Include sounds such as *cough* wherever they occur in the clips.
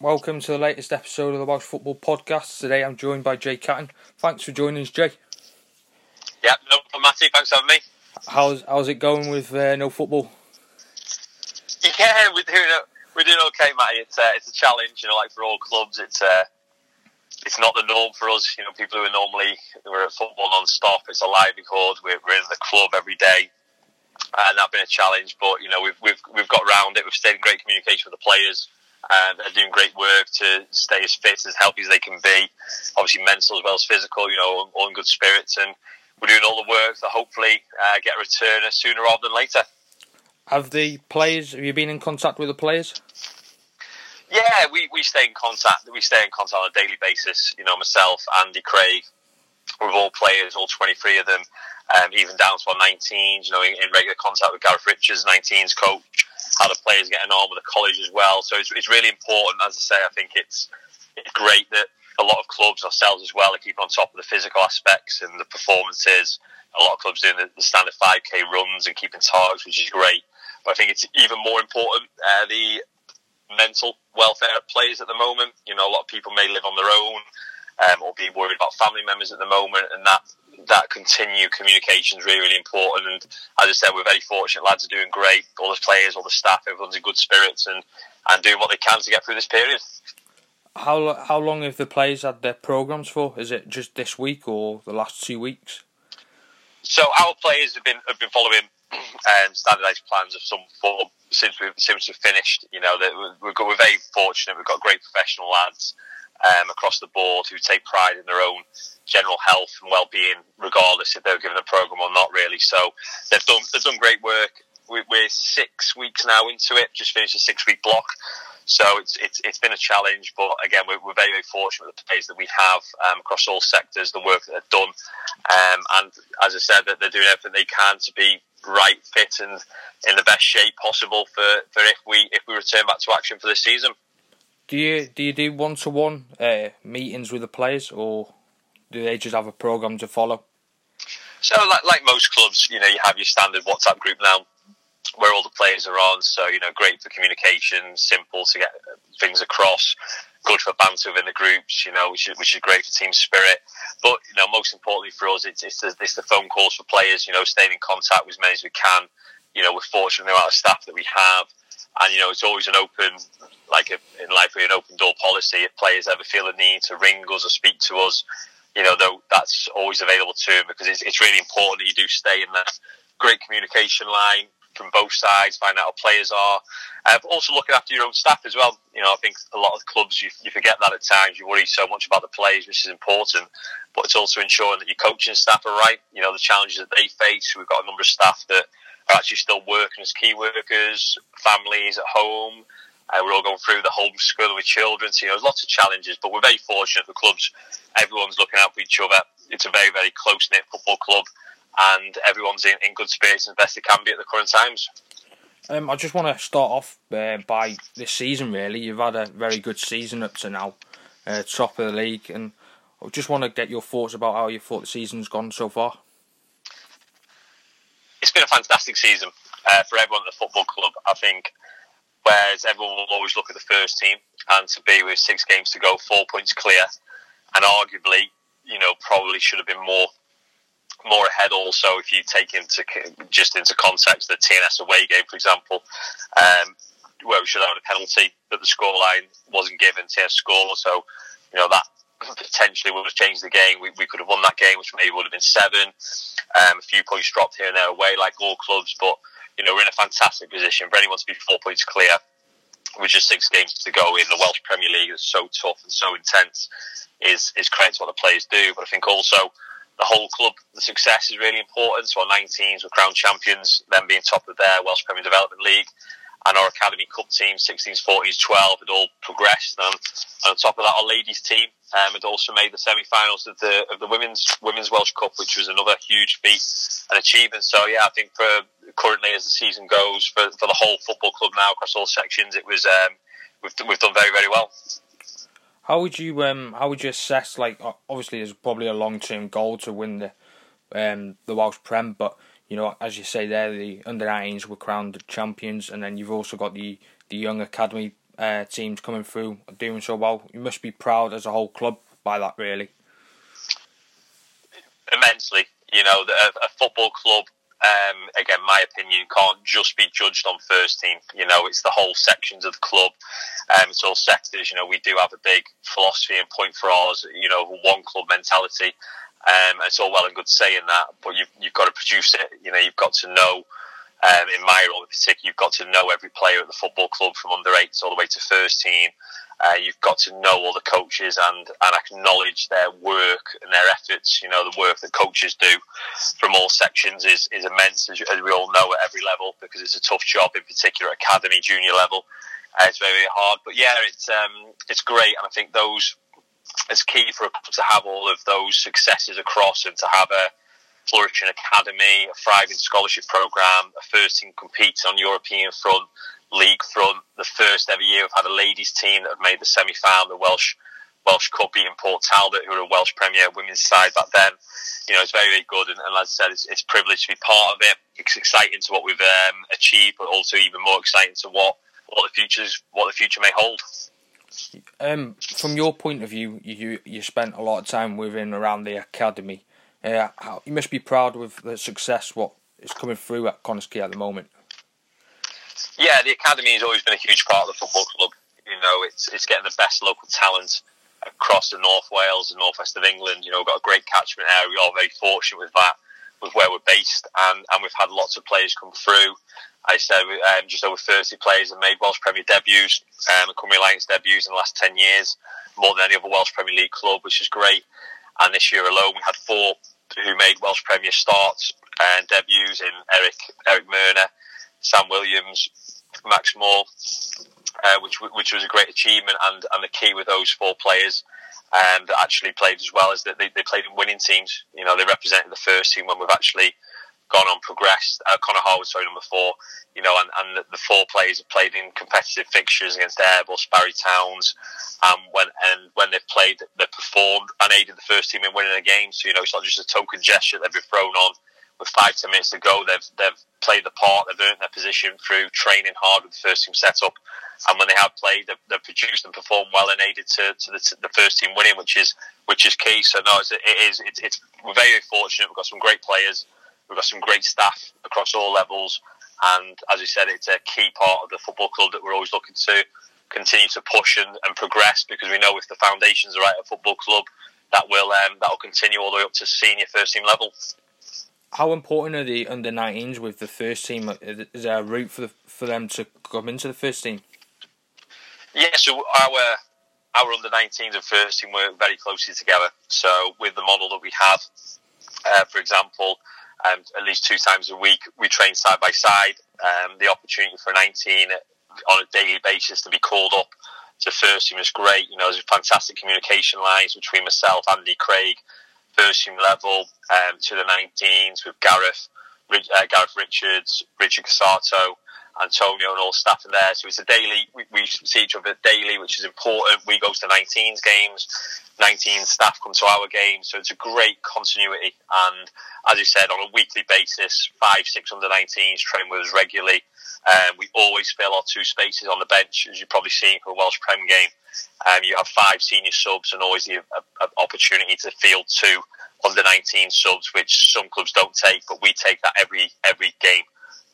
welcome to the latest episode of the Welsh Football Podcast. Today I'm joined by Jay Catton. Thanks for joining us, Jay. Yeah, no problem, Matty. Thanks for having me. How's how's it going with uh, no football? Yeah, we're doing we're doing okay, Matty. It's uh, it's a challenge, you know, like for all clubs. It's uh, it's not the norm for us. You know, people who are normally we're at football non-stop. It's a livelihood. We're, we're in the club every day, and that's been a challenge. But you know, we've we've we've got around it. We've stayed in great communication with the players and they're doing great work to stay as fit, as healthy as they can be. Obviously, mental as well as physical. You know, all in good spirits, and we're doing all the work to hopefully uh, get a return sooner rather than later. Have the players? Have you been in contact with the players? Yeah, we, we stay in contact. We stay in contact on a daily basis. You know, myself, Andy, Craig, with all players, all 23 of them, um, even down to our 19s, you know, in, in, regular contact with Gareth Richards, 19s coach, how the players getting on with the college as well. So it's, it's really important. As I say, I think it's, it's great that a lot of clubs, ourselves as well, are keeping on top of the physical aspects and the performances. A lot of clubs doing the, the standard 5k runs and keeping targets, which is great. But I think it's even more important, uh, the mental welfare of players at the moment. You know, a lot of people may live on their own um, or be worried about family members at the moment, and that that continued communication is really, really important. And as I said, we're very fortunate. Lads are doing great. All the players, all the staff, everyone's in good spirits and, and doing what they can to get through this period. How how long have the players had their programs for? Is it just this week or the last two weeks? So our players have been have been following *clears throat* um, standardised plans of some form since we since we've finished. You know, that we're, we're very fortunate. We've got great professional lads um, across the board who take pride in their own general health and well-being, regardless if they're given a program or not. Really, so they've done they've done great work. We're six weeks now into it. Just finished a six-week block, so it's it's it's been a challenge. But again, we're, we're very very fortunate with the players that we have um, across all sectors, the work that they've done, um, and as I said, that they're doing everything they can to be right, fit, and in the best shape possible for, for if we if we return back to action for this season. Do you do you do one to one meetings with the players, or do they just have a program to follow? So, like like most clubs, you know, you have your standard WhatsApp group now, where all the players are on. So, you know, great for communication, simple to get things across, good for banter within the groups, you know, which is, which is great for team spirit. But, you know, most importantly for us, it's, it's, the, it's the phone calls for players, you know, staying in contact with as many as we can. You know, we're fortunate the amount of staff that we have. And, you know, it's always an open, like a, in life, we an open door policy. If players ever feel a need to ring us or speak to us, you know, though that's always available to them because it's, it's really important that you do stay in that great communication line from both sides, find out how players are, uh, but also looking after your own staff as well. You know, I think a lot of clubs you, you forget that at times. You worry so much about the players, which is important, but it's also ensuring that your coaching staff are right. You know, the challenges that they face. We've got a number of staff that are actually still working as key workers, families at home. Uh, we're all going through the homeschooling with children. So, you know, there's lots of challenges, but we're very fortunate. The clubs, everyone's looking out for each other. It's a very, very close knit football club, and everyone's in, in good spirits and best they can be at the current times. Um, I just want to start off uh, by this season. Really, you've had a very good season up to now, uh, top of the league, and I just want to get your thoughts about how you thought the season's gone so far. It's been a fantastic season uh, for everyone at the football club. I think whereas everyone will always look at the first team and to be with six games to go, four points clear, and arguably, you know, probably should have been more more ahead. Also, if you take into just into context the TNS away game, for example, um, where we should have had a penalty, but the scoreline wasn't given. TNS score, so you know that potentially would have changed the game. We, we could have won that game, which maybe would have been seven. Um, a few points dropped here and there away, like all clubs, but you know, we're in a fantastic position for anyone to be four points clear with just six games to go in the Welsh Premier League. It's so tough and so intense. Is is credit to what the players do, but I think also the whole club, the success is really important. So our 19s were crowned champions, them being top of their Welsh Premier Development League, and our Academy Cup team, 16s, 14s, 12, had all progressed. And on top of that, our ladies team um, had also made the semi-finals of the of the women's women's Welsh Cup, which was another huge feat and achievement. So yeah, I think for currently as the season goes for, for the whole football club now across all sections, it was um, we've we've done very very well. How would you um how would you assess like obviously there's probably a long term goal to win the um the Welsh Prem, but you know as you say there the under 19s were crowned champions, and then you've also got the the young academy uh, teams coming through doing so well. You must be proud as a whole club by that, really. Immensely, you know, a, a football club. Um, again, my opinion can't just be judged on first team. You know, it's the whole sections of the club. Um, it's all sectors. You know, we do have a big philosophy and point for ours. You know, one club mentality. Um, it's all well and good saying that, but you've, you've got to produce it. You know, you've got to know um, in my role in particular, you've got to know every player at the football club from under eights all the way to first team. Uh, you've got to know all the coaches and, and acknowledge their work and their efforts. You know, the work that coaches do from all sections is, is immense, as, as we all know, at every level, because it's a tough job, in particular, academy, junior level. Uh, it's very, very hard. But yeah, it's, um, it's great. And I think those, it's key for a club to have all of those successes across and to have a, flourishing academy, a thriving scholarship program, a first team competes on European front, league front. The first ever year we've had a ladies team that have made the semi final, the Welsh Welsh Cup beating Port Talbot, who were a Welsh Premier women's side back then. You know, it's very, very good. And, and as I said, it's, it's privileged to be part of it. It's exciting to what we've um, achieved, but also even more exciting to what, what the future's, what the future may hold. Um, from your point of view, you you spent a lot of time within around the academy. Uh, you must be proud with the success what is coming through at Connah's at the moment. Yeah, the academy has always been a huge part of the football club. You know, it's it's getting the best local talent across the North Wales and northwest of England. You know, we've got a great catchment area. We are very fortunate with that, with where we're based, and, and we've had lots of players come through. I said um, just over 30 players have made Welsh Premier debuts um, and Cymru Alliance debuts in the last 10 years, more than any other Welsh Premier League club, which is great. And this year alone, we had four who made Welsh Premier starts and debuts in Eric Eric Murner, Sam Williams, Max Moore, uh, which which was a great achievement. And, and the key with those four players and actually played as well as that they, they played in winning teams. You know, they represented the first team when we've actually gone on progressed. Uh, Conor was sorry, number four. You know, and, and the four players have played in competitive fixtures against Airbus, Barry Towns, um, when and when they've played, they've performed and aided the first team in winning a game. So you know, it's not just a token gesture they've been thrown on. With five ten minutes to go, they've they've played the part, they've earned their position through training hard with the first team setup, and when they have played, they've, they've produced and performed well and aided to, to the, to the, first team winning, which is which is key. So no, it's, it is it's, it's we're very fortunate. We've got some great players. We've got some great staff across all levels, and as you said, it's a key part of the football club that we're always looking to continue to push and, and progress because we know if the foundations are right at a football club, that will um, that will continue all the way up to senior first team level. How important are the under 19s with the first team? Is there a route for the, for them to come into the first team? Yeah, so our our under 19s and first team work very closely together. So with the model that we have, uh, for example, um, at least two times a week. We train side by side. Um, the opportunity for 19 on a daily basis to be called up to first team is great. You know, there's fantastic communication lines between myself, Andy Craig, first team level, um, to the 19s with Gareth, uh, Gareth Richards, Richard Casato, Antonio, and all staff in there. So it's a daily. We, we see each other daily, which is important. We go to 19s games. 19 staff come to our games, so it's a great continuity. And as you said, on a weekly basis, five, six under 19s train with us regularly. Um, we always fill our two spaces on the bench, as you've probably seen for a Welsh Prem game. Um, you have five senior subs and always the uh, opportunity to field two under 19 subs, which some clubs don't take, but we take that every every game.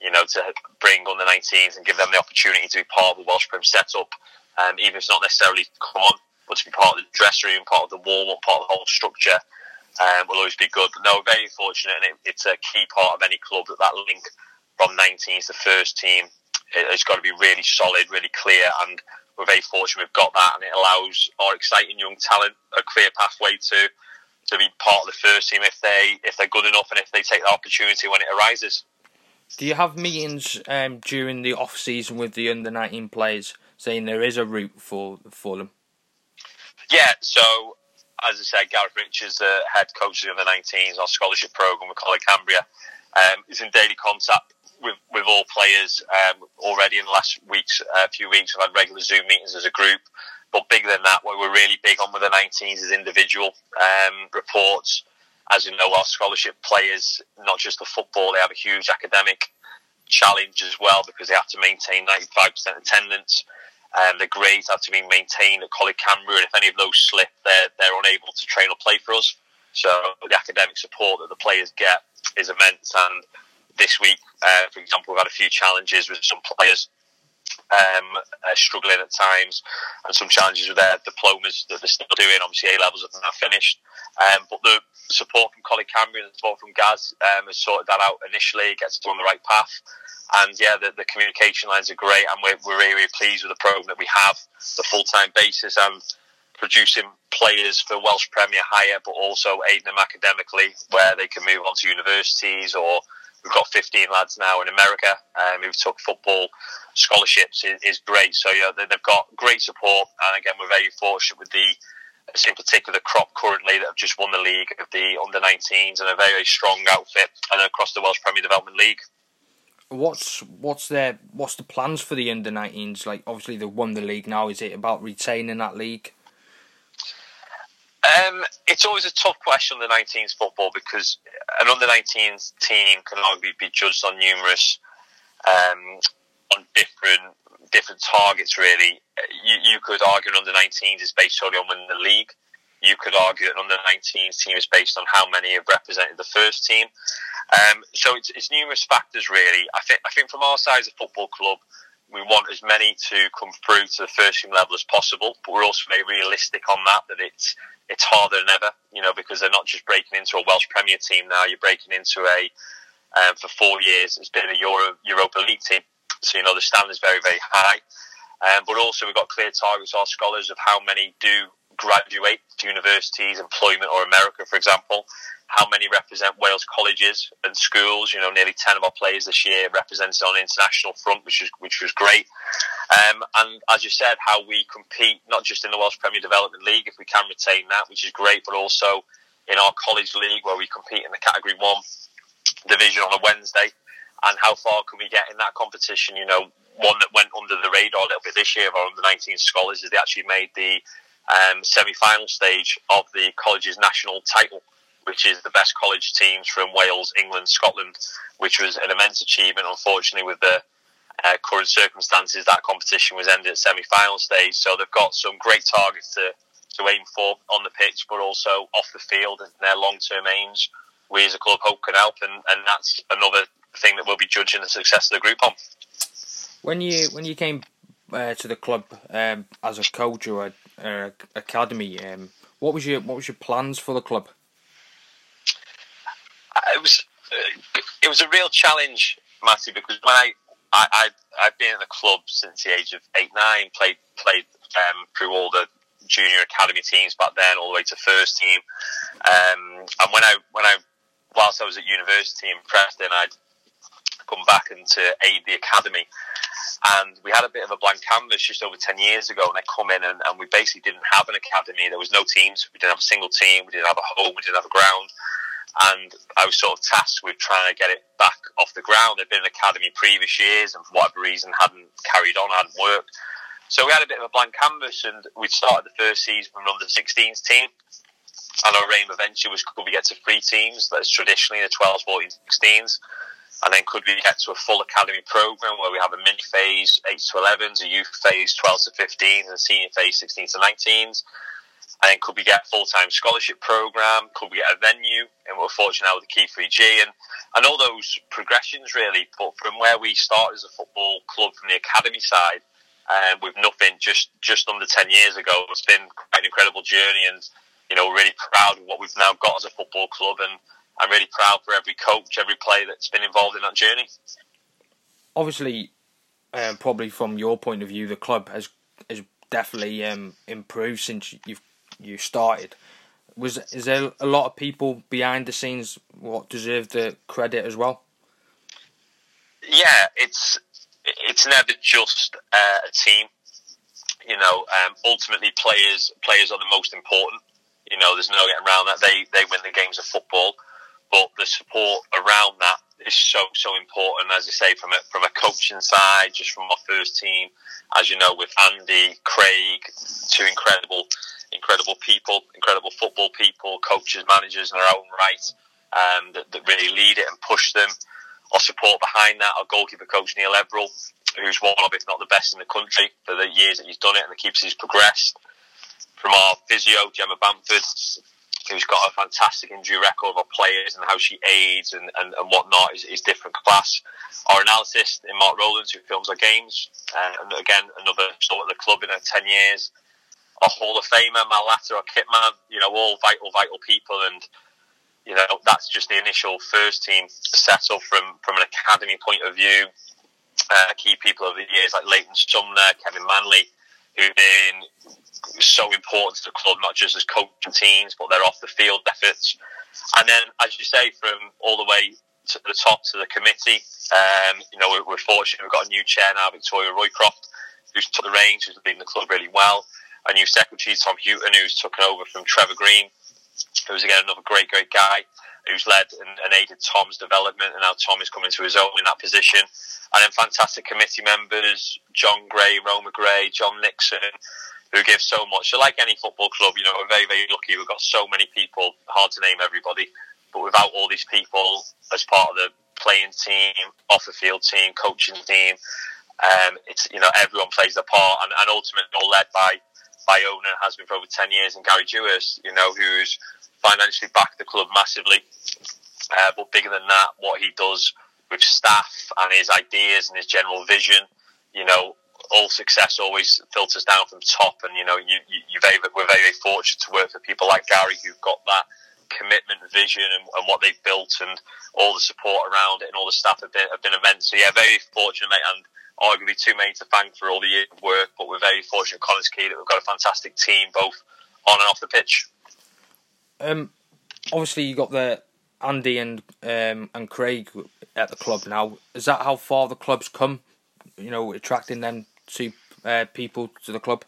You know, to bring under 19s and give them the opportunity to be part of the Welsh Prem setup, um, even if it's not necessarily come on, but to be part of the dressing room, part of the warm up, part of the whole structure. Um, will always be good. But no, very fortunate, and it, it's a key part of any club that that link from 19s to first team. It, has got to be really solid, really clear, and we're very fortunate we've got that, and it allows our exciting young talent a clear pathway to to be part of the first team if they if they're good enough and if they take the opportunity when it arises. Do you have meetings um, during the off season with the under nineteen players saying there is a route for for them? Yeah, so as I said, Gareth Richards, the head coach of the under 19s, our scholarship program with Coleg Cambria, um, is in daily contact with, with all players um, already in the last weeks, a uh, few weeks. We've had regular Zoom meetings as a group. But bigger than that, what we're really big on with the 19s is individual um, reports. As you know, our scholarship players, not just the football, they have a huge academic challenge as well because they have to maintain 95% attendance. Um, the grades have to be maintained at Coleg Cambria, and if any of those slip, they're, they're unable to train or play for us. So the academic support that the players get is immense. And this week, uh, for example, we've had a few challenges with some players um, uh, struggling at times, and some challenges with their diplomas that they're still doing. Obviously, A levels have now finished, um, but the support from Coleg Cambria and support from Gaz um, has sorted that out initially, gets us on the right path. And yeah, the, the communication lines are great, and we're, we're really, really pleased with the program that we have, the full time basis, and producing players for Welsh Premier higher, but also aiding them academically, where they can move on to universities or we've got 15 lads now in America um, who've took football scholarships is, is great. So yeah, they've got great support, and again, we're very fortunate with the in particular the crop currently that have just won the league of the under 19s and a very, very strong outfit and across the Welsh Premier Development League. What's what's their what's the plans for the under 19s? Like obviously they've won the league now. Is it about retaining that league? Um, it's always a tough question on the 19s football because an under 19s team can arguably be judged on numerous, um, on different different targets. Really, you, you could argue an under 19s is based solely on winning the league. You could argue an under 19s team is based on how many have represented the first team. Um, so it's, it's numerous factors really. I think I think from our side as a football club, we want as many to come through to the first team level as possible, but we're also very realistic on that, that it's, it's harder than ever, you know, because they're not just breaking into a Welsh Premier team now, you're breaking into a, um, for four years, it's been a Euro, Europa League team. So, you know, the standard is very, very high. Um, but also we've got clear targets, our scholars, of how many do graduate to universities, employment, or America, for example how many represent Wales colleges and schools. You know, nearly ten of our players this year represented on the international front, which was which was great. Um, and as you said, how we compete not just in the Welsh Premier Development League, if we can retain that, which is great, but also in our college league where we compete in the Category One division on a Wednesday. And how far can we get in that competition? You know, one that went under the radar a little bit this year of our under 19 scholars is they actually made the um, semi final stage of the college's national title which is the best college teams from Wales, England, Scotland, which was an immense achievement. Unfortunately, with the uh, current circumstances, that competition was ended at semi-final stage. So they've got some great targets to, to aim for on the pitch, but also off the field and their long-term aims. We as a club hope can help, and, and that's another thing that we'll be judging the success of the group on. When you when you came uh, to the club um, as a coach or a, uh, academy, um, what was your what was your plans for the club? It was it was a real challenge, Matty, because when I, I, I I've been in the club since the age of eight nine, played played um, through all the junior academy teams back then, all the way to first team, um, and when I when I whilst I was at university in Preston, I'd come back and to aid the academy. And we had a bit of a blank canvas just over 10 years ago. And I come in and, and we basically didn't have an academy. There was no teams. We didn't have a single team. We didn't have a home. We didn't have a ground and I was sort of tasked with trying to get it back off the ground. There'd been an academy previous years, and for whatever reason, hadn't carried on, hadn't worked. So we had a bit of a blank canvas, and we'd started the first season with an under 16s team. And our aim eventually was could we get to three teams, that's traditionally the 12s, 14s, 16s. And then could we get to a full academy program where we have a mini phase, 8 to 11s, a youth phase, 12 to 15s, and a senior phase, 16 to 19s. And then could we get a full time scholarship program? Could we get a venue? And we're fortunate now with the Key 3G and, and all those progressions really. But from where we started as a football club from the academy side, um, with nothing just, just under 10 years ago, it's been quite an incredible journey and, you know, really proud of what we've now got as a football club. And I'm really proud for every coach, every player that's been involved in that journey. Obviously, um, probably from your point of view, the club has has definitely um, improved since you've you started. Was is there a lot of people behind the scenes what deserve the credit as well? Yeah, it's it's never just uh, a team. You know, um, ultimately players players are the most important. You know, there's no getting around that. They they win the games of football, but the support around that is so so important. As I say, from a from a coaching side, just from our first team, as you know, with Andy, Craig, two incredible incredible people, incredible football people, coaches, managers in their own right, um, that, that, really lead it and push them. Our support behind that, our goalkeeper coach Neil Everill, who's one of, if not the best in the country for the years that he's done it and the keeps he's progressed. From our physio, Gemma Bamford, who's got a fantastic injury record of our players and how she aids and, and, and whatnot is, is different class. Our analyst in Mark Rowlands, who films our games, uh, and again, another sort of the club in her 10 years. Our Hall of Famer, Malata Latter, our kit man, you know, all vital, vital people. And, you know, that's just the initial first team setup from, from an academy point of view. Uh, key people over the years like Leighton Sumner, Kevin Manley, who've been so important to the club, not just as coaching teams, but their off the field efforts. And then, as you say, from all the way to the top to the committee, um, you know, we're, we're, fortunate we've got a new chair now, Victoria Roycroft, who's took the reins, who's leading the club really well. A new secretary, Tom Houghton, who's taken over from Trevor Green, who's again another great, great guy who's led and, and, aided Tom's development, and now Tom is coming to his own in that position. And then fantastic committee members, John Gray, Roma Gray, John Nixon, who give so much. So, like any football club, you know, we're very, very lucky. We've got so many people, hard to name everybody, but without all these people as part of the playing team, off the field team, coaching team, um, it's you know everyone plays their part, and, and ultimately all led by by owner has been for over ten years, and Gary Dewhurst, you know, who's financially backed the club massively. Uh, but bigger than that, what he does with staff and his ideas and his general vision, you know, all success always filters down from top, and you know you, you very, we're very, very fortunate to work with people like Gary who've got that commitment, vision, and, and, what they've built, and all the support around it, and all the staff have been have been immense. So yeah, very fortunate, mate, and arguably too many to thank for all the years of work, but we're very fortunate, Connah's Quay, that we've got a fantastic team both on and off the pitch. Um, obviously you got the Andy and um, and Craig at the club now. Is that how far the club's come? You know, attracting them to uh, people to the club?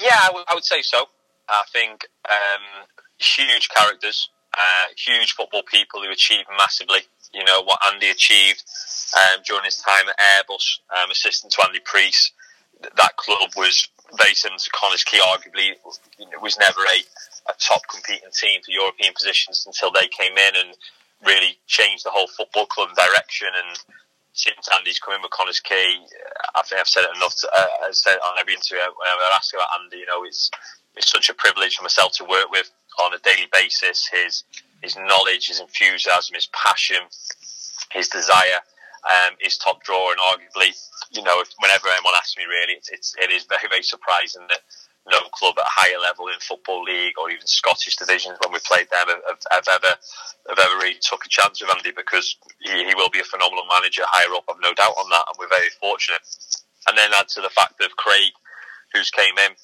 Yeah, I, w- I would say so. I think um, huge characters, uh, huge football people who achieved massively. You know what Andy achieved um, during his time at Airbus, um, assistant to Andy Priest. That club was very to Connah's Quay. Arguably, was never a, a top competing team for European positions until they came in and really changed the whole football club direction and since Andy's come in with Connah's Quay, I think I've said it enough. To, uh, I've said on every interview whenever I ask about Andy, you know, it's it's such a privilege for myself to work with on a daily basis. His his knowledge, his enthusiasm, his passion, his desire um, is top drawer, and arguably, you know, if, whenever anyone asks me, really, it's, it's it is very very surprising that no club at a higher level in football league or even Scottish divisions when we played them have, have ever have ever really took a chance with Andy because he, he will be a phenomenal manager higher up. I've no doubt on that, and we're very fortunate. And then add to the fact of Craig, who's came in,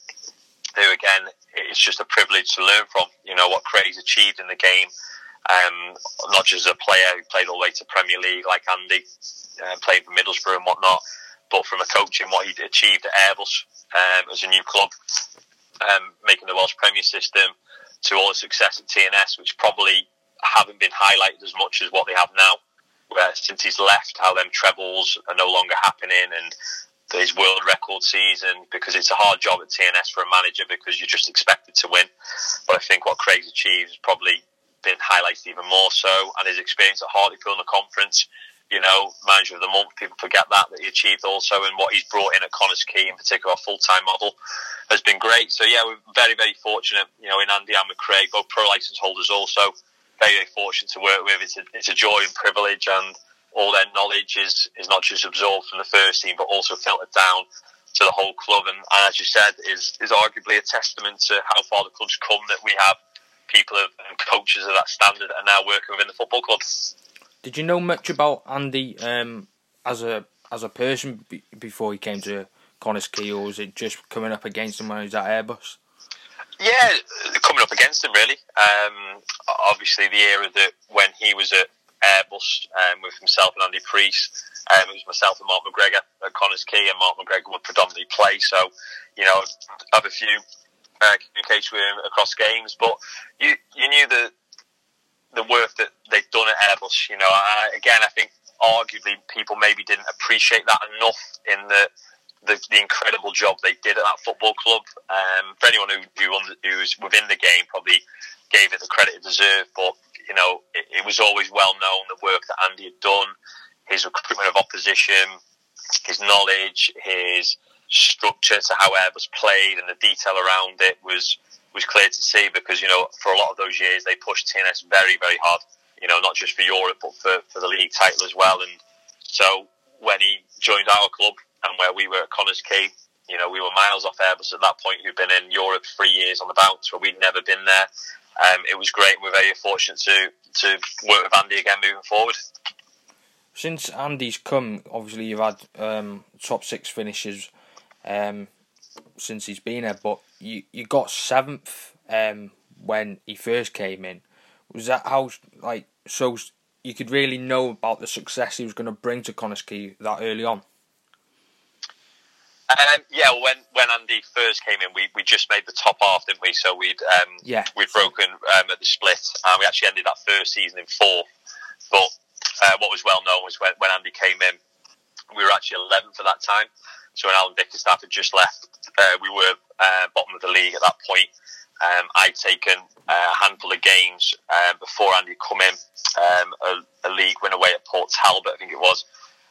again it's just a privilege to learn from. You know what Craig's achieved in the game, um, not just as a player who played all the way to Premier League like Andy, uh, playing for Middlesbrough and whatnot, but from a coach coaching what he achieved at Airbus um, as a new club, um, making the Welsh Premier system to all the success at TNS, which probably haven't been highlighted as much as what they have now. Where since he's left, how them trebles are no longer happening, and his world record season because it's a hard job at TNS for a manager because you're just expected to win. But I think what Craig's achieved has probably been highlighted even more so, and his experience at Hartlepool in the conference you know, manager of the month. People forget that that he achieved also, and what he's brought in at Connah's Quay, in particular, our full time model, has been great. So yeah, we're very very fortunate. You know, in Andy and with Craig, both pro license holders, also very very fortunate to work with. It's a it's a joy and privilege, and all their knowledge is is not just absorbed from the first team, but also filtered down to the whole club. And, and as you said, is is arguably a testament to how far the club's come that we have people of, and coaches of that standard are now working within the football club. Did you know much about Andy um, as a as a person b- before he came to Connah's Quay, or was it just coming up against him when he was at Airbus? Yeah, coming up against him really. Um, obviously, the era that when he was at Airbus um, with himself and Andy Priest, um, it was myself and Mark McGregor at Connah's Quay, and Mark McGregor would predominantly play. So, you know, have a few uh, communication with him across games, but you you knew that the work that they've done at Airbus. You know, I, again, I think arguably people maybe didn't appreciate that enough in the the, the incredible job they did at that football club. Um, for anyone who, who who's within the game, probably gave it the credit it deserved. But you know, it, it was always well known the work that Andy had done. his recruitment of opposition, his knowledge, his structure to how Airbus played, and the detail around it was was clear to see because you know for a lot of those years they pushed TNS very very hard. You know, not just for Europe but for, for the league title as well. And so when he joined our club and where we were at Connah's Quay, you know, we were miles off Airbus at that point, who'd been in Europe three years on the bounce, where we'd never been there. Um, it was great. We're very fortunate to to work with Andy again moving forward. Since Andy's come, obviously you've had um, top six finishes um, since he's been here, but you you got seventh um, when he first came in. Was that how like so you could really know about the success he was going to bring to Quay that early on? Um, yeah, when when Andy first came in, we, we just made the top half, didn't we? So we'd um, yeah we'd broken um, at the split, and we actually ended that first season in fourth. But uh, what was well known was when, when Andy came in, we were actually 11th at that time. So when Alan Bickerstaff had just left, uh, we were uh, bottom of the league at that point. Um, I'd taken uh, a handful of games uh, before Andy come in, um, a, a, league win away at Port Talbot, I think it was,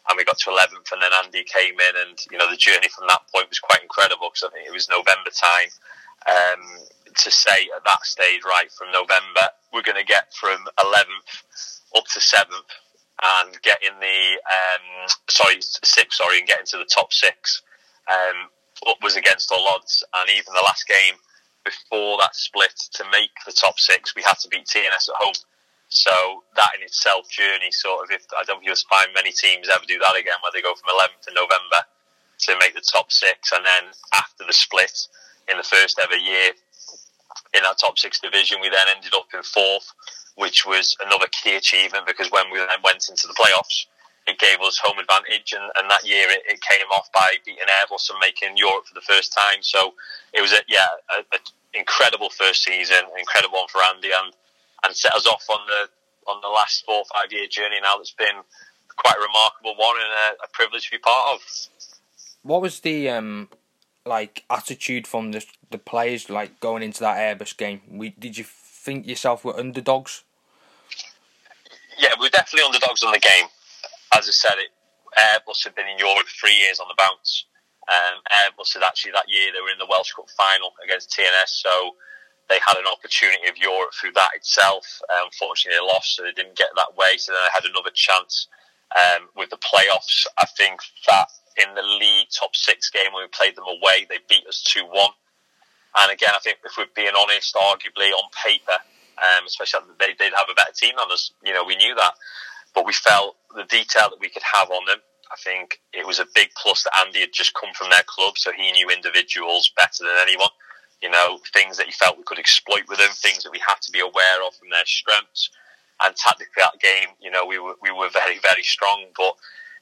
and we got to 11th, and then Andy came in, and you know the journey from that point was quite incredible because I think it was November time. Um, to say at that stage, right from November, we're going to get from 11th up to 7th and get in the um, sorry six, sorry, and get into the top six. Um, was against all odds, and even the last game before that split to make the top six, we had to beat TNS at home. So that in itself, journey sort of. If I don't think you'll find many teams ever do that again, where they go from 11th in November to make the top six, and then after the split in the first ever year in that top six division, we then ended up in fourth, which was another key achievement because when we then went into the playoffs, it gave us home advantage, and, and that year it, it, came off by beating Airbus and making Europe for the first time. So it was a yeah, an incredible first season, incredible one for Andy, and and set us off on the on the last four or five year journey now that's been quite a remarkable one and a, a privilege to be part of. What was the um like attitude from the the players like going into that Airbus game? We did you think yourself were underdogs? Yeah, we are definitely underdogs on the game as I said, it, Airbus had been in Europe three years on the bounce. Um, Airbus had actually that year they were in the Welsh Cup final against TNS, so they had an opportunity of Europe through that itself. Um, unfortunately, they lost, so they didn't get that way. So then they had another chance um, with the playoffs. I think that in the league top six game when we played them away, they beat us two one. And again, I think if we're being honest, arguably on paper, um, especially they did have a better team than us. You know, we knew that but we felt the detail that we could have on them. I think it was a big plus that Andy had just come from their club, so he knew individuals better than anyone. You know, things that he felt we could exploit with them, things that we had to be aware of from their strengths. And tactically, that game, you know, we were we were very very strong. But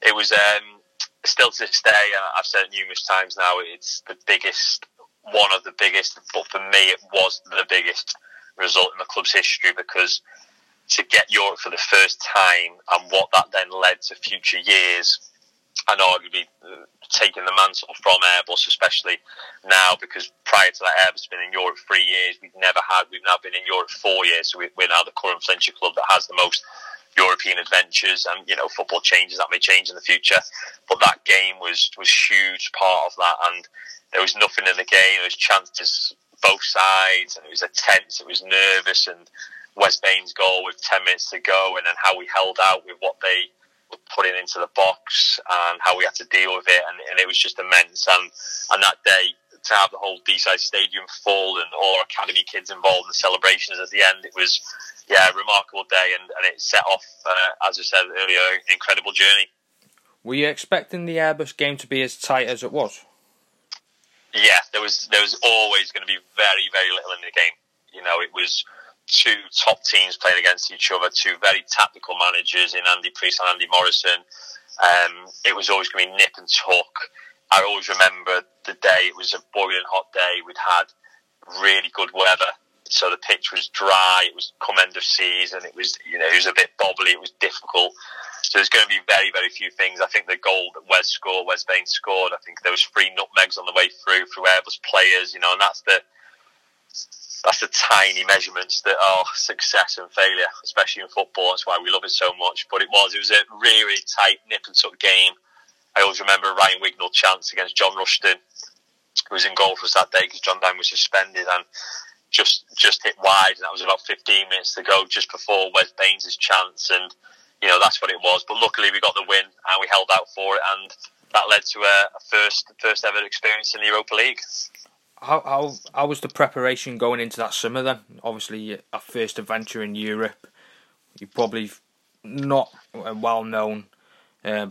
it was um, still to this day, I've said it numerous times now, it's the biggest, one of the biggest. But for me, it was the biggest result in the club's history because to get Europe for the first time and what that then led to future years and arguably uh, taking the mantle from Airbus, especially now, because prior to that, Airbus has been in Europe three years. We've never had, we've now been in Europe four years, so we're now the current Flintshire club that has the most European adventures. And, you know, football changes, that may change in the future. But that game was, was huge part of that. And there was nothing in the game. There was chances both sides, and it was a tense, it was nervous, and Wes Baynes' goal with 10 minutes to go and then how we held out with what they putting into the box and how we had to deal with it. And, and it was just immense. And, and that day, to have the whole Deeside Stadium full and all academy kids involved in the celebrations at the end, it was, yeah, a remarkable day. And, and it set off, uh, as I said earlier, an incredible journey. Were you expecting the Airbus game to be as tight as it was? Yeah, there was there was always going to be very very little in the game. You know, it was two top teams playing against each other, two very tactical managers in Andy Priest and Andy Morrison. Um, it was always going to be nip and tuck. I always remember the day, it was a boiling hot day. We'd had really good weather. So the pitch was dry. It was come end of season. It was, you know, it was a bit bobbly. It was difficult. So there's going to be very, very few things. I think the goal that Wes scored, Wes Baynes scored, I think there was three nutmegs on the way through, through Airbus players, you know, and that's the, that's the tiny measurements that are success and failure, especially in football. That's why we love it so much. But it was, it was a really, tight nip and tuck game. I always remember Ryan Wignall chance against John Rushton, who was in goal for us that day because John Danby was suspended and just just hit wide. And that was about 15 minutes to go just before Wes Baynes' chance. And, you know, that's what it was. But luckily we got the win and we held out for it. And that led to a, a first first ever experience in the Europa League. How, how how was the preparation going into that summer then? Obviously, a first adventure in Europe. You're probably not well known uh,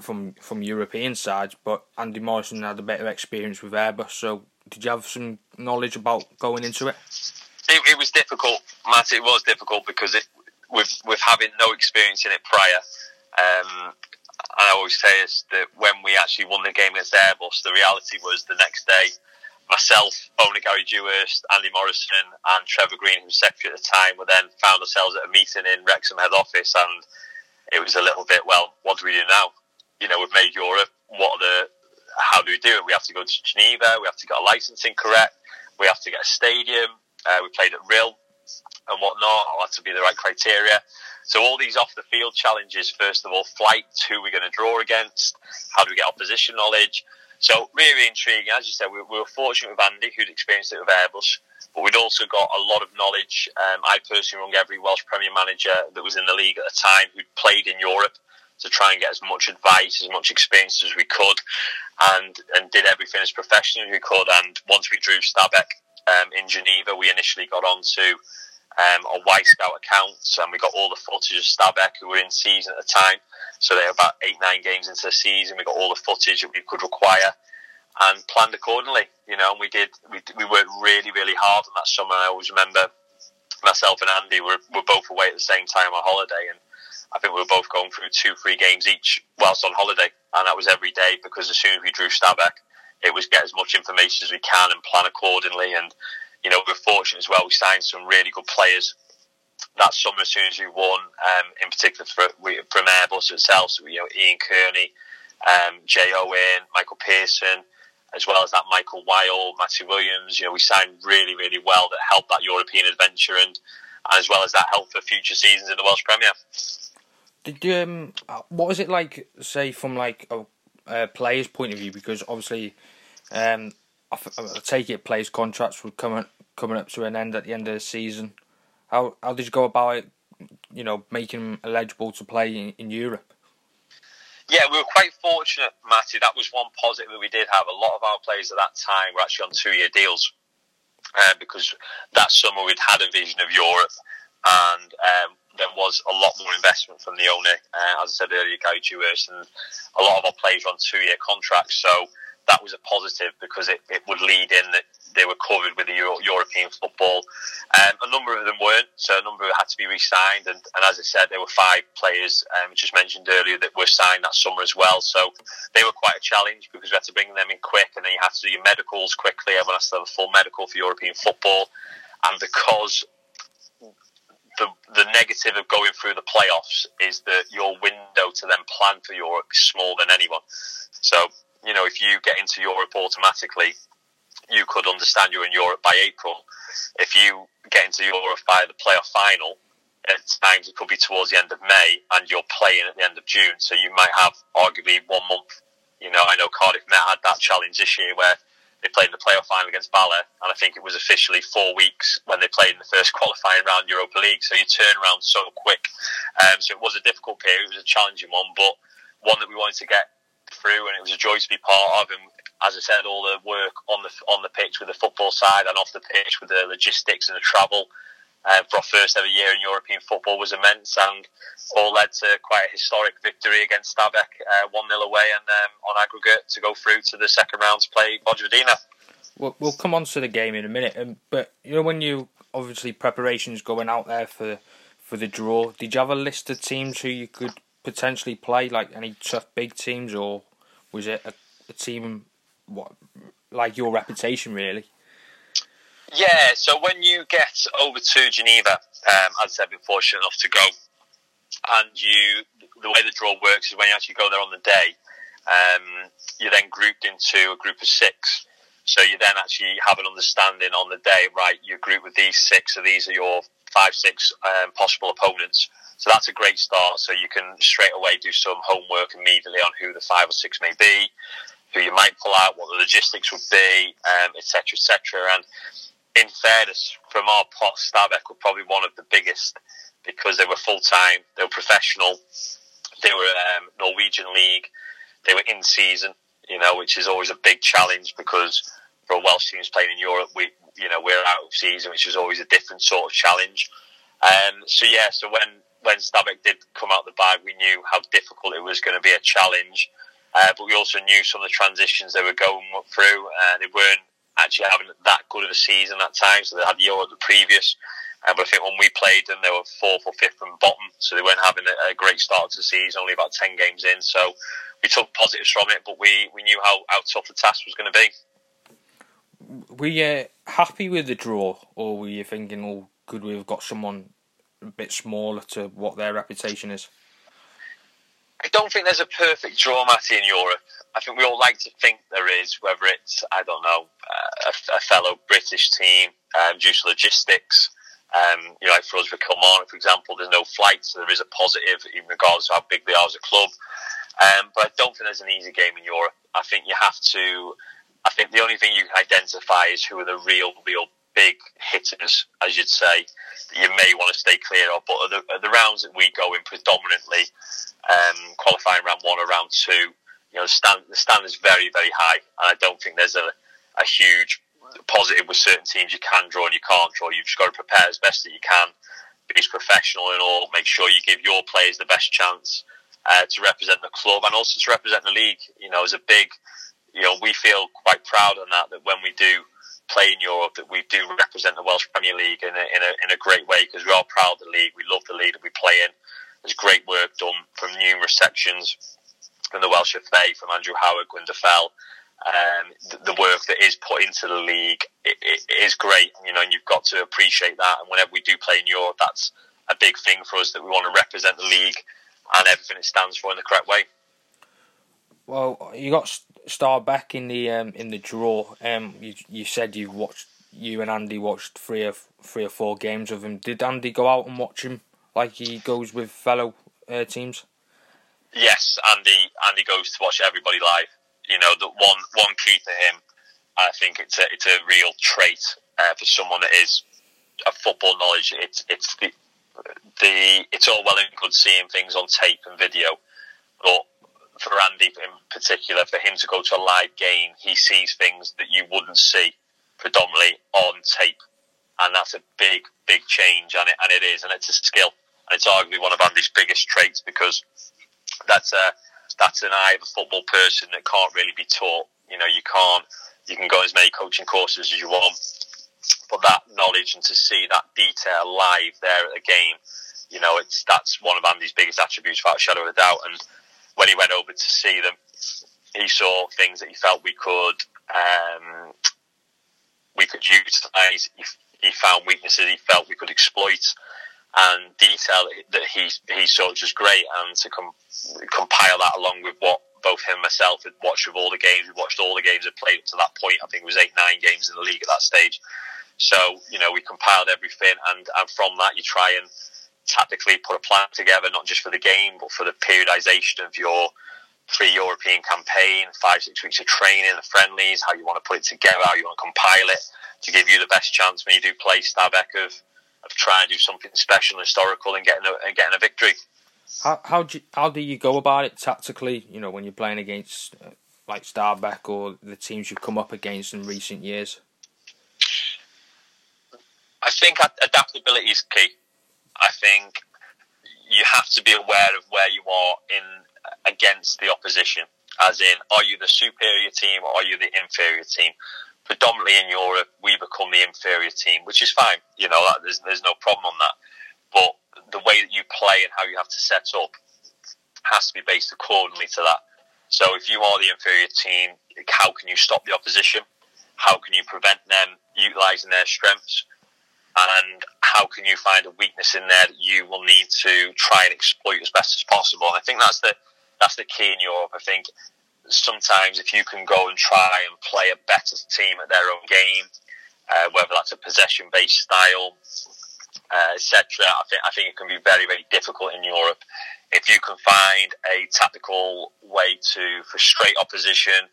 from from European sides, but Andy Morrison had a bit of experience with Airbus. So, did you have some knowledge about going into it? It, it was difficult, Matt. It was difficult because it, with with having no experience in it prior. Um, I always say is that when we actually won the game against Airbus, the reality was the next day myself, owner Gary Dewhurst, Andy Morrison, and Trevor Green, who was secretary at the time, were then found ourselves at a meeting in Wrexham head office, and it was a little bit, well, what do we do now? You know, we've made Europe. What the? How do we do it? We have to go to Geneva. We have to get a licensing correct. We have to get a stadium. Uh, we played at Rhyl and whatnot. All had to be the right criteria. So all these off the field challenges, first of all, flights, who we're going to draw against, how do we get opposition knowledge, so really intriguing. As you said, we, we, were fortunate with Andy, who'd experienced it with Airbus, but we'd also got a lot of knowledge. Um, I personally rung every Welsh Premier manager that was in the league at the time who'd played in Europe to try and get as much advice, as much experience as we could, and and did everything as professionally as we could. And once we drew Stabæk um, in Geneva, we initially got onto um, our Wyscout accounts, and we got all the footage of Stabæk, who were in season at the time. So they were about eight, nine games into the season. We got all the footage that we could require and planned accordingly. You know, and we did. We, we worked really, really hard on that summer. I always remember myself and Andy were, were both away at the same time on holiday, and I think we were both going through two, three games each whilst on holiday, and that was every day because as soon as we drew Stabæk, it was get as much information as we can and plan accordingly. And you know, we're fortunate as well. We signed some really good players that summer as soon as we won, um, in particular for, from Airbus itself. So, you know, Ian Kearney, um, Jay Owen, Michael Pearson, as well as that Michael Wilde, Matthew Williams. You know, we signed really, really well that helped that European adventure and, as well as that helped for future seasons in the Welsh Premier. Did you, um, what was it like, say, from like a, a player's point of view? Because obviously, um, I, I take it players' contracts were coming coming up to an end at the end of the season. How how did you go about it? You know, making them eligible to play in, in Europe. Yeah, we were quite fortunate, Matty. That was one positive that we did have. A lot of our players at that time were actually on two-year deals uh, because that summer we'd had a vision of Europe, and um, there was a lot more investment from the owner. Uh, as I said earlier, Gary Dewhurst, and a lot of our players were on two-year contracts. So that was a positive because it, it would lead in that they were covered with the Euro- European football. Um, a number of them weren't, so a number had to be re-signed. And, and as I said, there were five players, um, just mentioned earlier, that were signed that summer as well. So they were quite a challenge because we had to bring them in quick, and then you had to do your medicals quickly. Everyone has to have a full medical for European football, and because the, the negative of going through the playoffs is that your window to then plan for Europe is smaller than anyone. So you know, if you get into Europe automatically, you could understand you're in Europe by April. If you get into Europe by the playoff final, at times it could be towards the end of May and you're playing at the end of June. So you might have arguably one month. You know, I know Cardiff Met had that challenge this year where they played in the playoff final against Bala, and I think it was officially four weeks when they played in the first qualifying round Europa League. So you turn around so quick. Um, so it was a difficult period, it was a challenging one, but one that we wanted to get through, and it was a joy to be part of. And as I said, all the work on the on the pitch with the football side and off the pitch with the logistics and the travel uh, for our first ever year in European football was immense, and all led to quite a historic victory against Stabæk, uh, one 0 away, and um, on aggregate to go through to the second round to play Vojvodina. We'll, we'll come on to the game in a minute, um, but you know when you obviously preparations going out there for for the draw, did you have a list of teams who you could potentially play, like any tough big teams, or was it a, a team what like your reputation really? Yeah, so when you get over to Geneva, um, as I've been fortunate enough to go, and you, the way the draw works is when you actually go there on the day, um, you're then grouped into a group of six. So you then actually have an understanding on the day, right? You group with these six, so these are your five, six um, possible opponents. So that's a great start. So you can straight away do some homework immediately on who the five or six may be, who you might pull out, what the logistics would be, etc., um, etc. Et and in fairness, from our pot, Stabæk were probably one of the biggest because they were full time, they were professional, they were um, Norwegian league, they were in season, you know, which is always a big challenge because for a Welsh teams playing in Europe, we, you know, we're out of season, which is always a different sort of challenge. Um, so yeah, so when when Stabæk did come out the bag, we knew how difficult it was going to be a challenge. Uh, but we also knew some of the transitions they were going through. Uh, they weren't actually having that good of a season at times. So they had Euro the previous. Uh, but I think when we played them, they were fourth or fifth from bottom. So they weren't having a, a great start to the season, only about 10 games in. So we took positives from it, but we, we knew how, how tough the task was going to be. Were you happy with the draw, or were you thinking, oh, could we have got someone a bit smaller to what their reputation is? I don't think there's a perfect draw, Matty, in Europe. I think we all like to think there is, whether it's, I don't know, uh, a, a, fellow British team um, due to logistics. Um, you know, like for us with Kilmarnock, for example, there's no flights, so there is a positive, even regardless of how big they are as a club. Um, but I don't think there's an easy game in Europe. I think you have to. I think the only thing you can identify is who are the real, real big hitters, as you'd say, that you may want to stay clear of. But the, the rounds that we go in predominantly, um, qualifying round one or round two, you know, the stand, the stand is very, very high. And I don't think there's a, a huge positive with certain teams you can draw and you can't draw. You've just got to prepare as best that you can, be as professional and all, make sure you give your players the best chance uh, to represent the club and also to represent the league. You know, as a big, you know, we feel quite proud on that, that when we do play in Europe, that we do represent the Welsh Premier League in a, in a, in a great way because we are proud of the league. We love the league that we play in. There's great work done from numerous sections from the Welsh FA, from Andrew Howard, Gwyn Derfel. Um, the, the, work that is put into the league it, it is great, you know, and you've got to appreciate that. And whenever we do play in Europe, that's a big thing for us that we want to represent the league and everything it stands for in the correct way. Well, you got Stabæk in the um, in the draw. Um, you you said you watched you and Andy watched three or three or four games of him. Did Andy go out and watch him like he goes with fellow uh, teams? Yes, Andy. Andy goes to watch everybody live. You know, the one one key to him, I think it's a it's a real trait uh, for someone that is a football knowledge. It's it's the the it's all well and good seeing things on tape and video, but for Andy in particular, for him to go to a live game, he sees things that you wouldn't see predominantly on tape, and that's a big, big change, and it and it is, and it's a skill, and it's arguably one of Andy's biggest traits because that's a that's an eye of a football person that can't really be taught. You know, you can't. You can go as many coaching courses as you want, but that knowledge and to see that detail live there at the game, you know, it's that's one of Andy's biggest attributes, without a shadow of a doubt. And when he went over to see them, he saw things that he felt we could um, we could utilise. He, he found weaknesses he felt we could exploit and detail that he he saw was just great, and to com- compile that along with what both him and myself had watched of all the games. We watched all the games that played up to that point. I think it was eight, nine games in the league at that stage. So, you know, we compiled everything and, and from that you try and tactically put a plan together, not just for the game, but for the periodization of your pre-European campaign, five, six weeks of training, the friendlies, how you want to put it together, how you want to compile it to give you the best chance when you do play Stabæk of, of trying to do something special and historical and getting a, and getting a victory. How how do you, how do you go about it tactically? You know, when you're playing against uh, like Stabæk or the teams you've come up against in recent years. I think adaptability is key. I think you have to be aware of where you are in against the opposition. As in, are you the superior team or are you the inferior team? Predominantly in Europe, we become the inferior team, which is fine. You know, there's there's no problem on that. But the way that you play and how you have to set up has to be based accordingly to that. So if you are the inferior team, how can you stop the opposition? How can you prevent them utilising their strengths? And how can you find a weakness in there that you will need to try and exploit as best as possible? And I think that's the that's the key in Europe. I think sometimes if you can go and try and play a better team at their own game, uh, whether that's a possession-based style, uh, etc., I think I think it can be very very difficult in Europe. If you can find a tactical way to frustrate opposition,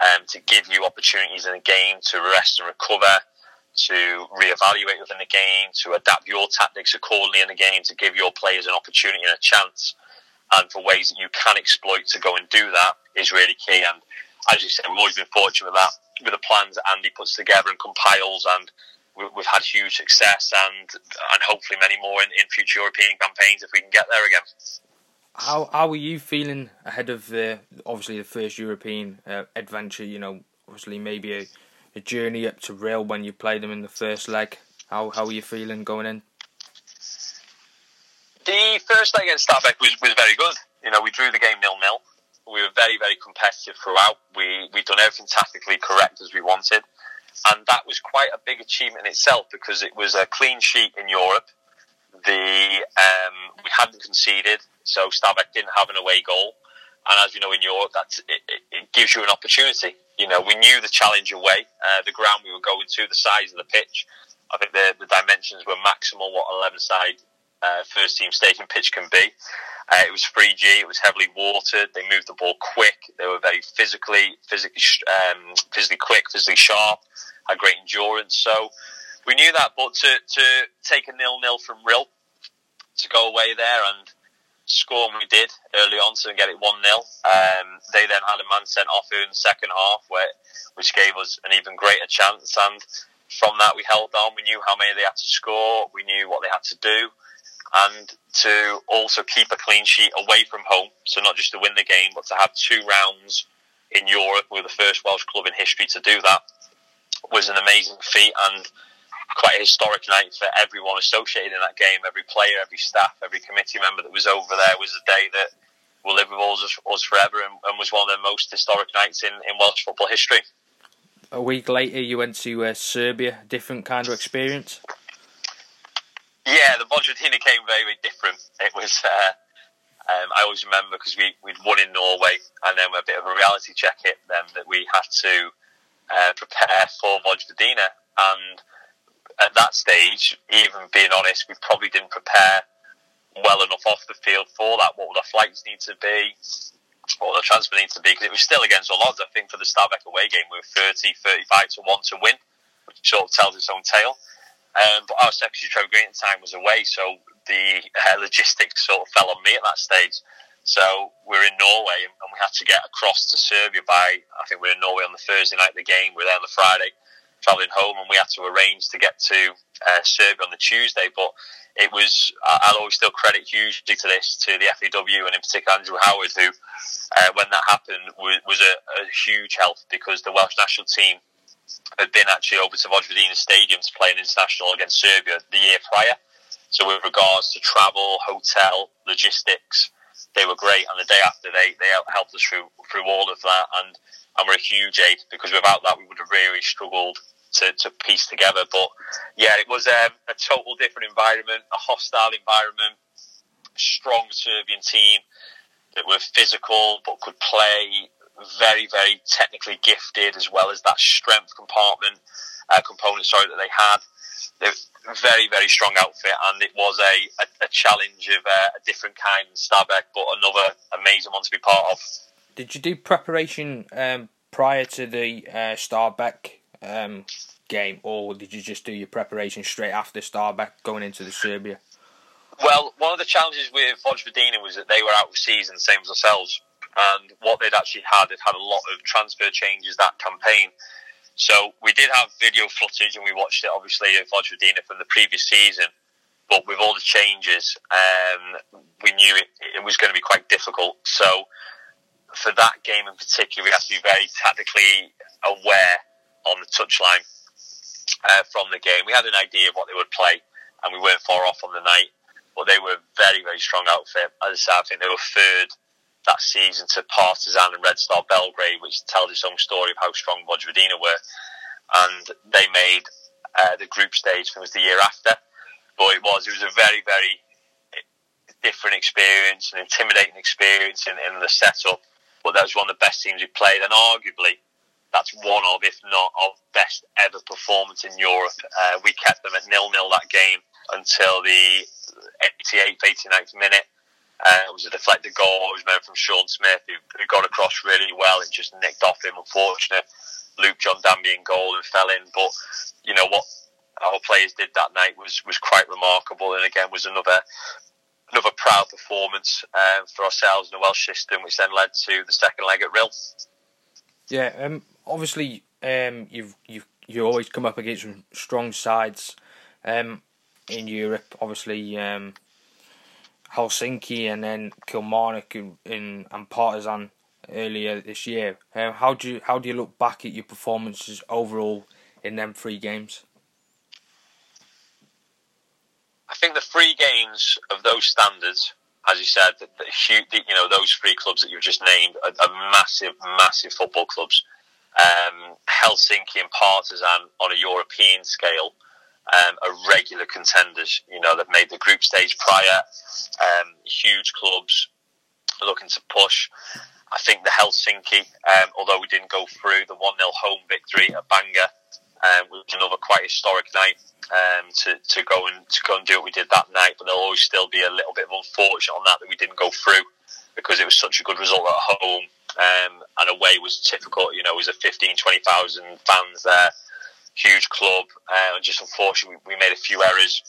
um, to give you opportunities in the game to rest and recover, to reevaluate within the game, to adapt your tactics accordingly in the game, to give your players an opportunity and a chance, and for ways that you can exploit to go and do that is really key. And as you said, we've always been fortunate with that, with the plans that Andy puts together and compiles, and we've had huge success and and hopefully many more in, in future European campaigns if we can get there again. How how are you feeling ahead of the obviously the first European uh, adventure? You know, obviously maybe a, a journey up to Rhyl when you played them in the first leg. How how are you feeling going in? The first leg against Stabæk was, was very good. You know, we drew the game nil nil. We were very very competitive throughout. We we done everything tactically correct as we wanted, and that was quite a big achievement in itself because it was a clean sheet in Europe. The um, we hadn't conceded so Stabæk didn't have an away goal. And as you know in Europe, that it, it, it, gives you an opportunity. You know, we knew the challenge away, uh, the ground we were going to, the size of the pitch. I think the, the dimensions were maximal what 11 side uh, first team stadium pitch can be. Uh, it was 3G. It was heavily watered. They moved the ball quick. They were very physically, physically, um, physically quick, physically sharp. Had great endurance. So we knew that. But to to take a nil nil from Rhyl, to go away there and score and we did early on to get it 1 0. Um, they then had a man sent off in the second half, where, which gave us an even greater chance. And from that, we held on. We knew how many they had to score, we knew what they had to do. And to also keep a clean sheet away from home, so not just to win the game, but to have two rounds in Europe, we were the first Welsh club in history to do that, was an amazing feat. And quite a historic night for everyone associated in that game. Every player, every staff, every committee member that was over there was a day that will live with us, us forever and, and, was one of the most historic nights in, in Welsh football history. A week later, you went to uh, Serbia. Different kind of experience. Yeah, the Vojvodina came very, very different. It was. Uh, um, I always remember because we we'd won in Norway, and then a bit of a reality check hit then that we had to uh, prepare for Vojvodina, and at that stage, even being honest, we probably didn't prepare well enough off the field for that. What would our flights need to be? What would the transfer need to be? Because it was still against all odds. I think for the Stabæk away game, we were 30, 35 to 1 to win, which sort of tells its own tale. Um, but our secretary, Trevor Green, at the time was away, so the uh, logistics sort of fell on me at that stage. So we're in Norway and we had to get across to Serbia by, I think we are in Norway on the Thursday night of the game, we we're there on the Friday travelling home, and we had to arrange to get to uh, Serbia on the Tuesday. But it was, I'll always still credit hugely to this, to the FAW, and in particular Andrew Howard, who, uh, when that happened, was, was a, a, huge help because the Welsh national team had been actually over to Vojvodina Stadium to play an international against Serbia the year prior. So, with regards to travel, hotel, logistics, they were great. And the day after, they, they helped us through through all of that, and and were a huge aid because without that, we would have really struggled to, to piece together. But yeah, it was um, a total different environment, a hostile environment, strong Serbian team that were physical but could play, very, very technically gifted, as well as that strength compartment uh, component. Sorry that they had. They're very, very strong outfit, and it was a, a, a challenge of uh, a different kind in Stabæk, but another amazing one to be part of. Did you do preparation um, prior to the uh, Stabæk um, game, or did you just do your preparation straight after Stabæk going into the Serbia? Well, one of the challenges with Vojvodina was that they were out of season, same as ourselves, and what they'd actually had, they'd had a lot of transfer changes that campaign. So we did have video footage, and we watched it obviously of Vojvodina from the previous season. But with all the changes, um, we knew it, it was going to be quite difficult. So for that game in particular, we have to be very tactically aware on the touchline uh, from the game. We had an idea of what they would play, and we weren't far off on the night. But they were a very, very strong outfit. As I said, I think they were third that season to Partizan and Red Star Belgrade, which tells its own story of how strong Vojvodina were. And they made uh, the group stage. It was the year after, but it was it was a very, very different experience, an intimidating experience in, in the setup but that was one of the best teams we played, and arguably that's one of, if not of, best ever performance in Europe. Uh, we kept them at nil nil that game until the 88th, 89th minute. Uh, it was a deflected goal. It was meant from Sean Smith, who, got across really well. It just nicked off him, unfortunate. Luke John Danby in goal and fell in. But you know what our players did that night was was quite remarkable, and again was another another proud performance uh, for ourselves in the Welsh system, which then led to the second leg at Rhyl. Yeah, um, obviously, um, you've you've you always come up against some strong sides um, in Europe. Obviously, um, Helsinki and then Kilmarnock and, in, and Partizan earlier this year. Um, how do you how do you look back at your performances overall in them three games? I think the three games of those standards, as you said, the, the, you know those three clubs that you've just named are, are massive, massive football clubs. Um, Helsinki and Partizan on a European scale um, are regular contenders. You know they've made the group stage prior. Um, huge clubs looking to push. I think the Helsinki, um, although we didn't go through the one 0 home victory at Bangor, um, was another quite historic night um, to to go and to go and do what we did that night. But there'll always still be a little bit of unfortunate on that that we didn't go through because it was such a good result at home um, and away was typical. You know, it was a 15, 20,000 fans there, huge club, uh, and just unfortunately we, we made a few errors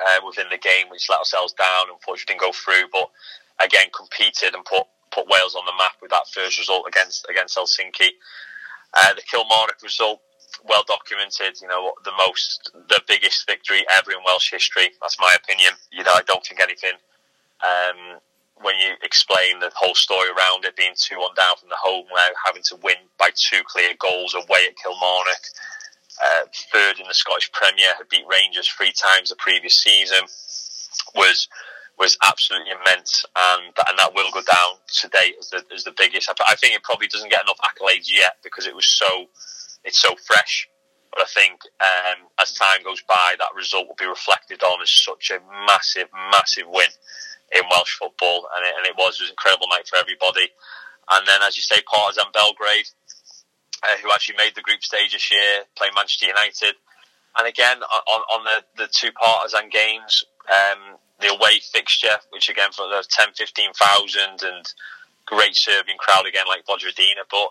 uh, within the game which let ourselves down. Unfortunately, didn't go through, but again competed and put put Wales on the map with that first result against against Helsinki. Uh, the Kilmarnock result well documented. You know, the most, the biggest victory ever in Welsh history. That's my opinion. You know, I don't think anything. Um, when you explain the whole story around it being two one down from the home, now having to win by two clear goals away at Kilmarnock, uh, third in the Scottish Premier, had beat Rangers three times the previous season, was was absolutely immense, and and that will go down today as the as the biggest. I think it probably doesn't get enough accolades yet because it was so it's so fresh. But I think um, as time goes by, that result will be reflected on as such a massive, massive win in Welsh football, and it, and it was, it was an incredible night for everybody. And then, as you say, Partizan Belgrade, uh, who actually made the group stage this year, playing Manchester United. And again, on, on the, the two Partizan games, um, the away fixture, which again for the 10, 15,000 and great Serbian crowd again, like Vojvodina, but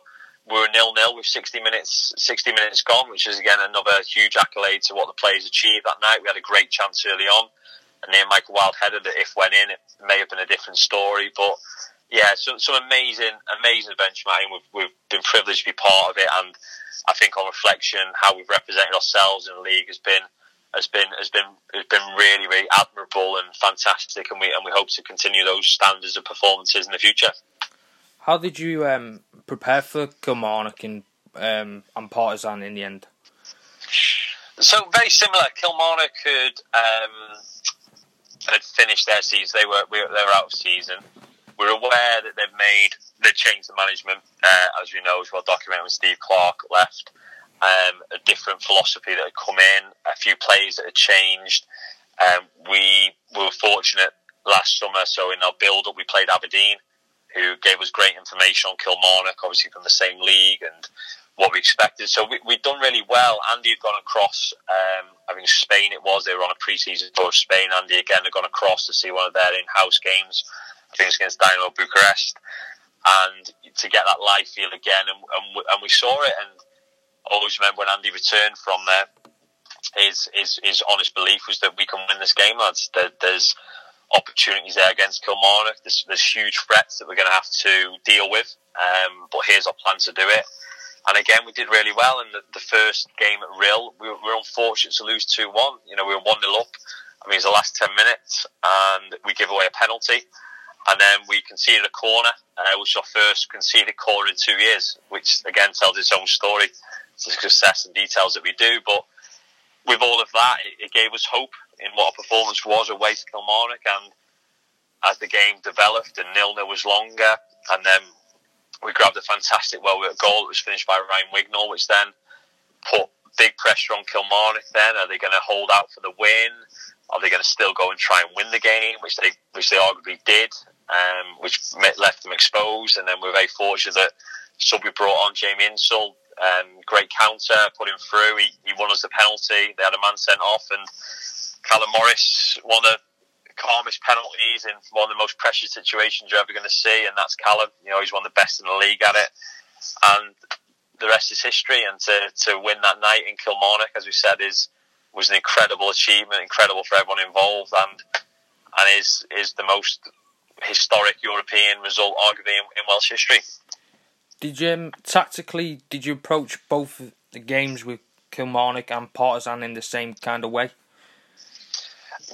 we were nil nil with 60 minutes 60 minutes gone, which is again another huge accolade to what the players achieved that night. We had a great chance early on, and then Michael Wilde headed it. If went in, it may have been a different story, but yeah, some some amazing amazing benchmarking. We've we've been privileged to be part of it, and I think on reflection, how we've represented ourselves in the league has been has been has been has been really really admirable and fantastic, and we and we hope to continue those standards of performances in the future. How did you um, prepare for Kilmarnock and, um, and Partizan in the end? So very similar. Kilmarnock had um, had finished their season. They were they were out of season. We're aware that they've made they changed the management, uh, as we know, as well documented when Steve Clarke left. Um, a different philosophy that had come in, a few players that had changed. Um, we were fortunate last summer, so in our build up, we played Aberdeen who gave us great information on Kilmarnock, obviously from the same league and what we expected. So we, had done really well. Andy had gone across, um, I think Spain it was, they were on a pre-season tour of Spain. Andy again had gone across to see one of their in-house games, I think against Dynamo Bucharest, and to get that live feel again. And, and, and we saw it, and always remember when Andy returned from there, his, his, his honest belief was that we can win this game, lads. That there's opportunities there against Kilmarnock. There's, there's huge threats that we're going to have to deal with, um, but here's our plan to do it. And again, we did really well in the, the first game at Rhyl. We were, we were unfortunate to lose 2 1. You know, we were 1 0 up. I mean, it was the last 10 minutes, and we give away a penalty. And then we conceded a corner, uh, which was our first conceded corner in two years, which again tells its own story. It's the success and details that we do. But with all of that, it, it gave us hope in what our performance was away to Kilmarnock. And as the game developed and nil nil was longer, and then we grabbed a fantastic well worked goal that was finished by Ryan Wignall, which then put big pressure on Kilmarnock. Then are they going to hold out for the win? Are they going to still go and try and win the game, which they which they arguably did? um, which left them exposed. And then we're very fortunate that Sudbury brought on Jamie Insall. Um, great counter, put him through. He, he won us the penalty. They had a man sent off, and Callum Morris won the calmest penalties in one of the most precious situations you're ever going to see, and that's Callum. You know, he's one of the best in the league at it, and the rest is history. And to, to win that night in Kilmarnock, as we said, is was an incredible achievement, incredible for everyone involved, and and is is the most historic European result, arguably in, in Welsh history. Did you um, tactically? Did you approach both the games with Kilmarnock and Partizan in the same kind of way?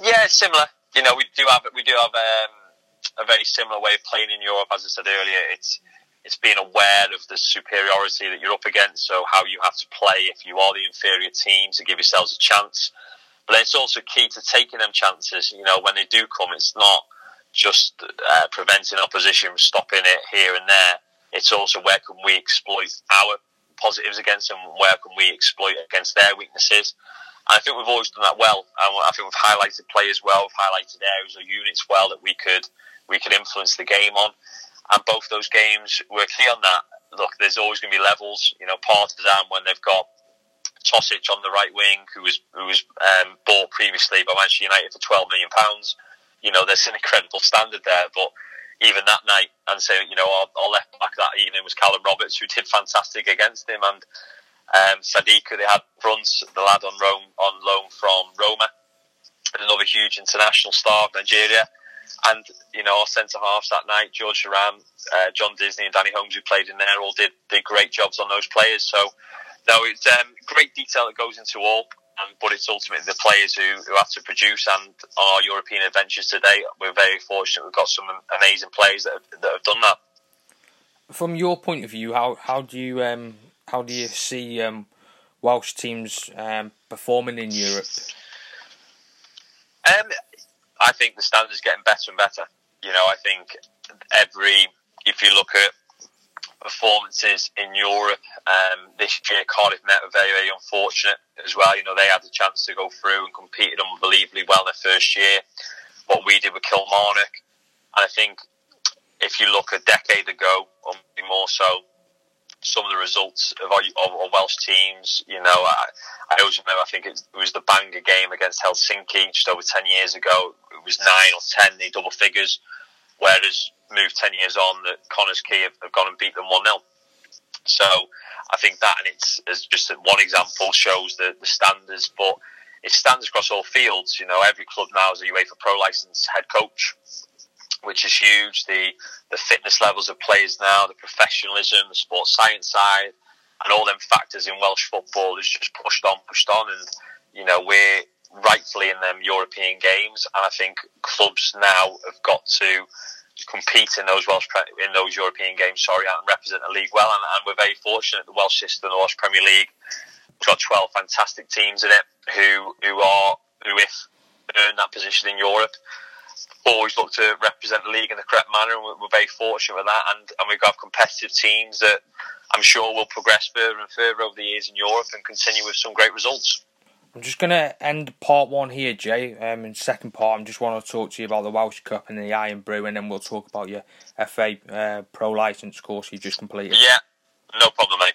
Yeah, similar. You know, we do have we do have um, a very similar way of playing in Europe. As I said earlier, it's it's being aware of the superiority that you're up against, so how you have to play if you are the inferior team to give yourselves a chance. But it's also key to taking them chances. You know, when they do come, it's not just uh, preventing opposition from stopping it here and there. It's also where can we exploit our positives against them, where can we exploit against their weaknesses. And I think we've always done that well. I think we've highlighted players well, we've highlighted areas or units well that we could we could influence the game on. And both those games were clear on that. Look, there's always going to be levels. You know, Partizan when they've got Tosic on the right wing, who was who was um, bought previously by Manchester United for twelve million pounds. You know, there's an *laughs* incredible standard there. But even that night, and so you know, our, our left back that evening was Callum Roberts, who did fantastic against him, and um, Sadiq, they had front, the lad on Rome on loan from Roma, another huge international star of Nigeria. And you know, our centre halves that night, George Sharam, uh, John Disney, and Danny Holmes, who played in there, all did did great jobs on those players. So, no, it's um, great detail that goes into all. Um, but it's ultimately the players who, who have to produce and our European adventures today. We're very fortunate. We've got some amazing players that have, that have done that. From your point of view, how how do you um, how do you see um, Welsh teams um, performing in Europe? Um, I think the standard's getting better and better. You know, I think every if you look at performances in Europe um, this year, Cardiff Met were very, very unfortunate as well. You know, they had the chance to go through and competed unbelievably well their first year. What we did with Kilmarnock, and I think if you look a decade ago, or maybe more so, some of the results of our, of our Welsh teams. You know, I, I always remember. I think it was the Bangor game against Helsinki just over ten years ago. It was nine or ten, the double figures. Whereas moved ten years on, that Connah's Quay have, have gone and beat them one 0 So I think that, and it's as just one example, shows the, the standards. But it stands across all fields. You know, every club now is a UEFA Pro licensed head coach which is huge. The the fitness levels of players now, the professionalism, the sports science side, and all them factors in Welsh football is just pushed on, pushed on, and you know we're rightfully in them European games, and I think clubs now have got to compete in those Welsh in those European games. Sorry, and represent the league well, and, and we're very fortunate. The Welsh system, the Welsh Premier League, has got twelve fantastic teams in it who who are who if earn that position in Europe always look to represent the league in the correct manner, and we're, very fortunate with that. And, and we've got competitive teams that I'm sure will progress further and further over the years in Europe and continue with some great results. I'm just going to end part one here, Jay. Um, in second part, I just want to talk to you about the Welsh Cup and the Irn-Bru, and then we'll talk about your FA uh, Pro license course you just completed. Yeah, no problem, mate.